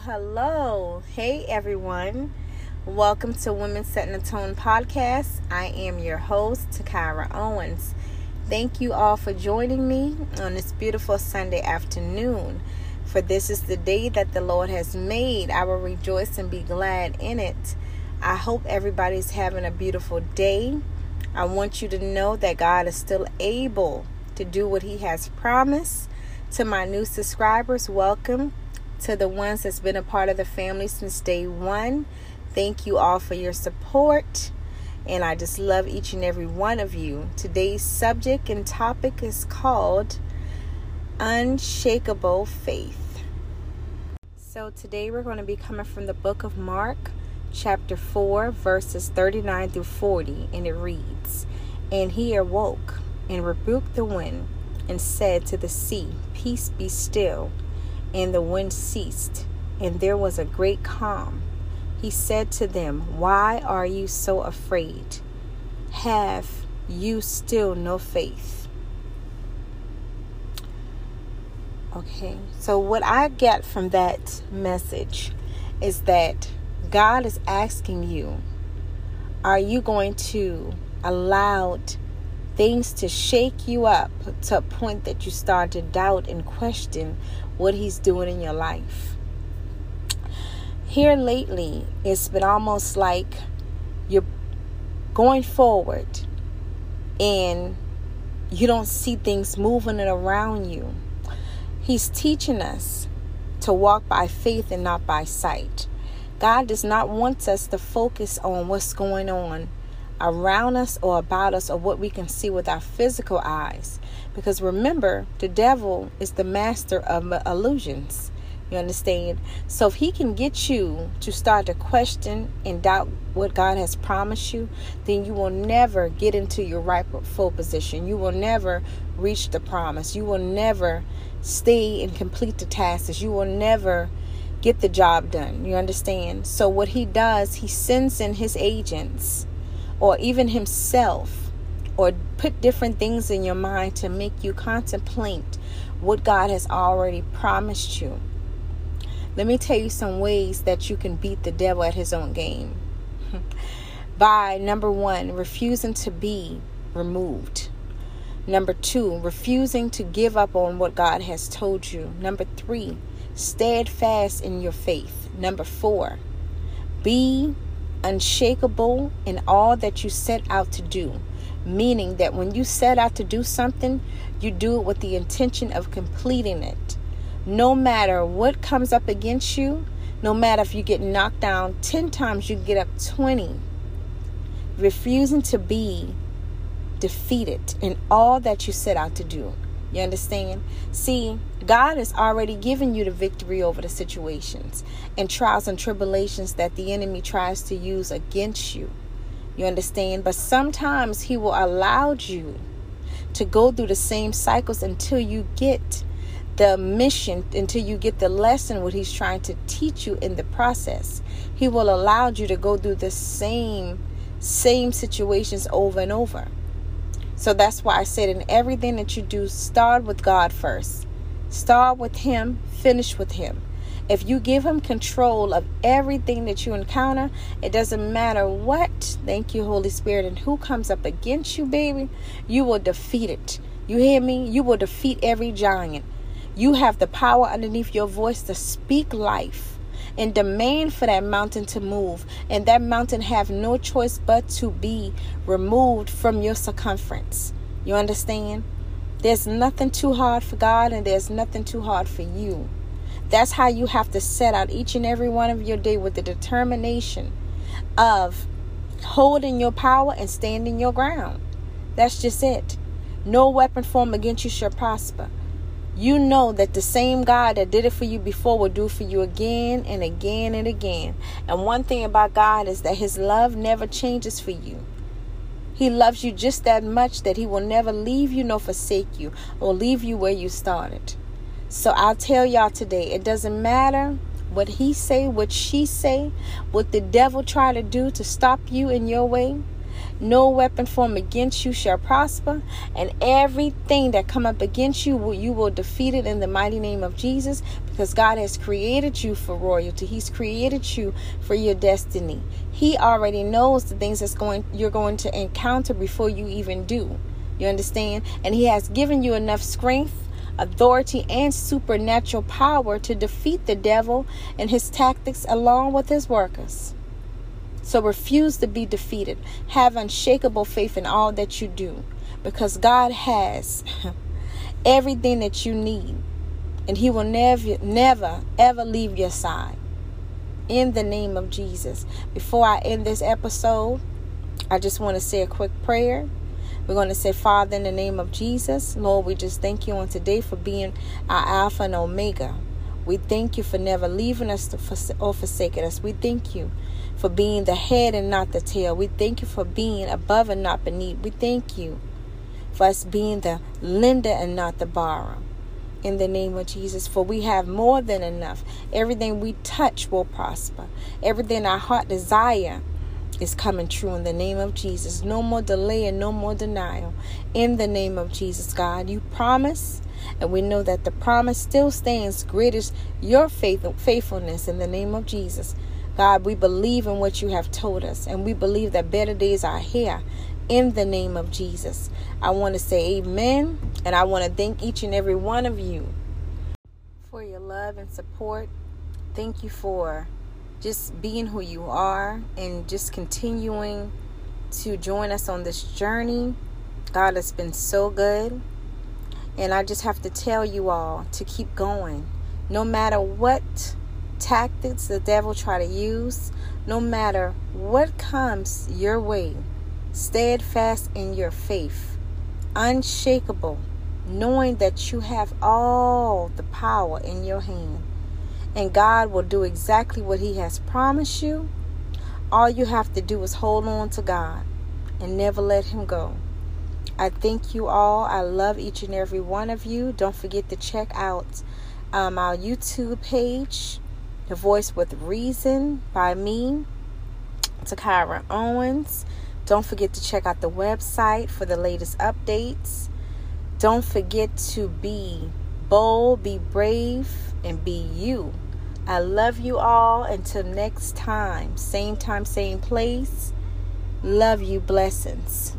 Hello. Hey, everyone. Welcome to Women Setting the Tone podcast. I am your host, Takara Owens. Thank you all for joining me on this beautiful Sunday afternoon. For this is the day that the Lord has made. I will rejoice and be glad in it. I hope everybody's having a beautiful day. I want you to know that God is still able to do what He has promised. To my new subscribers, welcome. To the ones that's been a part of the family since day one, thank you all for your support. And I just love each and every one of you. Today's subject and topic is called Unshakable Faith. So today we're going to be coming from the book of Mark, chapter 4, verses 39 through 40. And it reads And he awoke and rebuked the wind and said to the sea, Peace be still. And the wind ceased, and there was a great calm. He said to them, Why are you so afraid? Have you still no faith? Okay, so what I get from that message is that God is asking you, Are you going to allow things to shake you up to a point that you start to doubt and question what He's doing in your life. Here lately, it's been almost like you're going forward and you don't see things moving around you. He's teaching us to walk by faith and not by sight. God does not want us to focus on what's going on around us or about us or what we can see with our physical eyes. Because remember, the devil is the master of illusions. You understand? So if he can get you to start to question and doubt what God has promised you, then you will never get into your rightful position. You will never reach the promise. You will never stay and complete the tasks. You will never get the job done. You understand? So what he does, he sends in his agents or even himself or put different things in your mind to make you contemplate what God has already promised you. Let me tell you some ways that you can beat the devil at his own game. By number one, refusing to be removed. Number two, refusing to give up on what God has told you. Number three, steadfast in your faith. Number four, be unshakable in all that you set out to do. Meaning that when you set out to do something, you do it with the intention of completing it. No matter what comes up against you, no matter if you get knocked down 10 times, you get up 20. Refusing to be defeated in all that you set out to do. You understand? See, God has already given you the victory over the situations and trials and tribulations that the enemy tries to use against you. You understand? But sometimes he will allow you to go through the same cycles until you get the mission, until you get the lesson what he's trying to teach you in the process. He will allow you to go through the same same situations over and over. So that's why I said in everything that you do, start with God first. Start with Him, finish with Him. If you give Him control of everything that you encounter, it doesn't matter what, thank you, Holy Spirit, and who comes up against you, baby, you will defeat it. You hear me? You will defeat every giant. You have the power underneath your voice to speak life and demand for that mountain to move. And that mountain have no choice but to be removed from your circumference. You understand? There's nothing too hard for god and there's nothing too hard for you. That's how you have to set out each and every one of your day with the determination of holding your power and standing your ground. That's just it. No weapon formed against you shall prosper you know that the same God that did it for you before will do for you again and again and again. And one thing about God is that His love never changes for you. He loves you just that much that He will never leave you nor forsake you or leave you where you started. So I'll tell y'all today it doesn't matter what he say, what she say, what the devil try to do to stop you in your way. No weapon formed against you shall prosper, and everything that come up against you, you will defeat it in the mighty name of Jesus, because God has created you for royalty. He's created you for your destiny. He already knows the things that's going you're going to encounter before you even do. You understand? And He has given you enough strength authority, and supernatural power to defeat the devil and his tactics along with his workers. So refuse to be defeated. Have unshakable faith in all that you do because God has everything that you need and he will never never ever leave your side. In the name of Jesus. Before I end this episode, I just want to say a quick prayer. We're going to say, Father, in the name of Jesus, Lord, we just thank you on today for being our Alpha and Omega. We thank you for never leaving us or forsaking us. We thank you for being the head and not the tail. We thank you for being above and not beneath. We thank you for us being the lender and not the borrower. In the name of Jesus, for we have more than enough. Everything we touch will prosper. Everything our heart desire is coming true in the name of Jesus. No more delay and no more denial. In the name of Jesus, God, you promise, and we know that the promise still stands. Great is your faith faithfulness in the name of Jesus. God, we believe in what you have told us, and we believe that better days are here in the name of Jesus. I want to say amen, and I want to thank each and every one of you for your love and support. Thank you for just being who you are and just continuing to join us on this journey. God has been so good. And I just have to tell you all to keep going. No matter what tactics the devil try to use, no matter what comes your way, steadfast in your faith, unshakable, knowing that you have all the power in your hand. And God will do exactly what He has promised you. All you have to do is hold on to God and never let Him go. I thank you all. I love each and every one of you. Don't forget to check out um, our YouTube page the Voice with Reason by me, Takara Owens. Don't forget to check out the website for the latest updates. Don't forget to be bold, be brave, and be you. I love you all. Until next time, same time, same place. Love you. Blessings.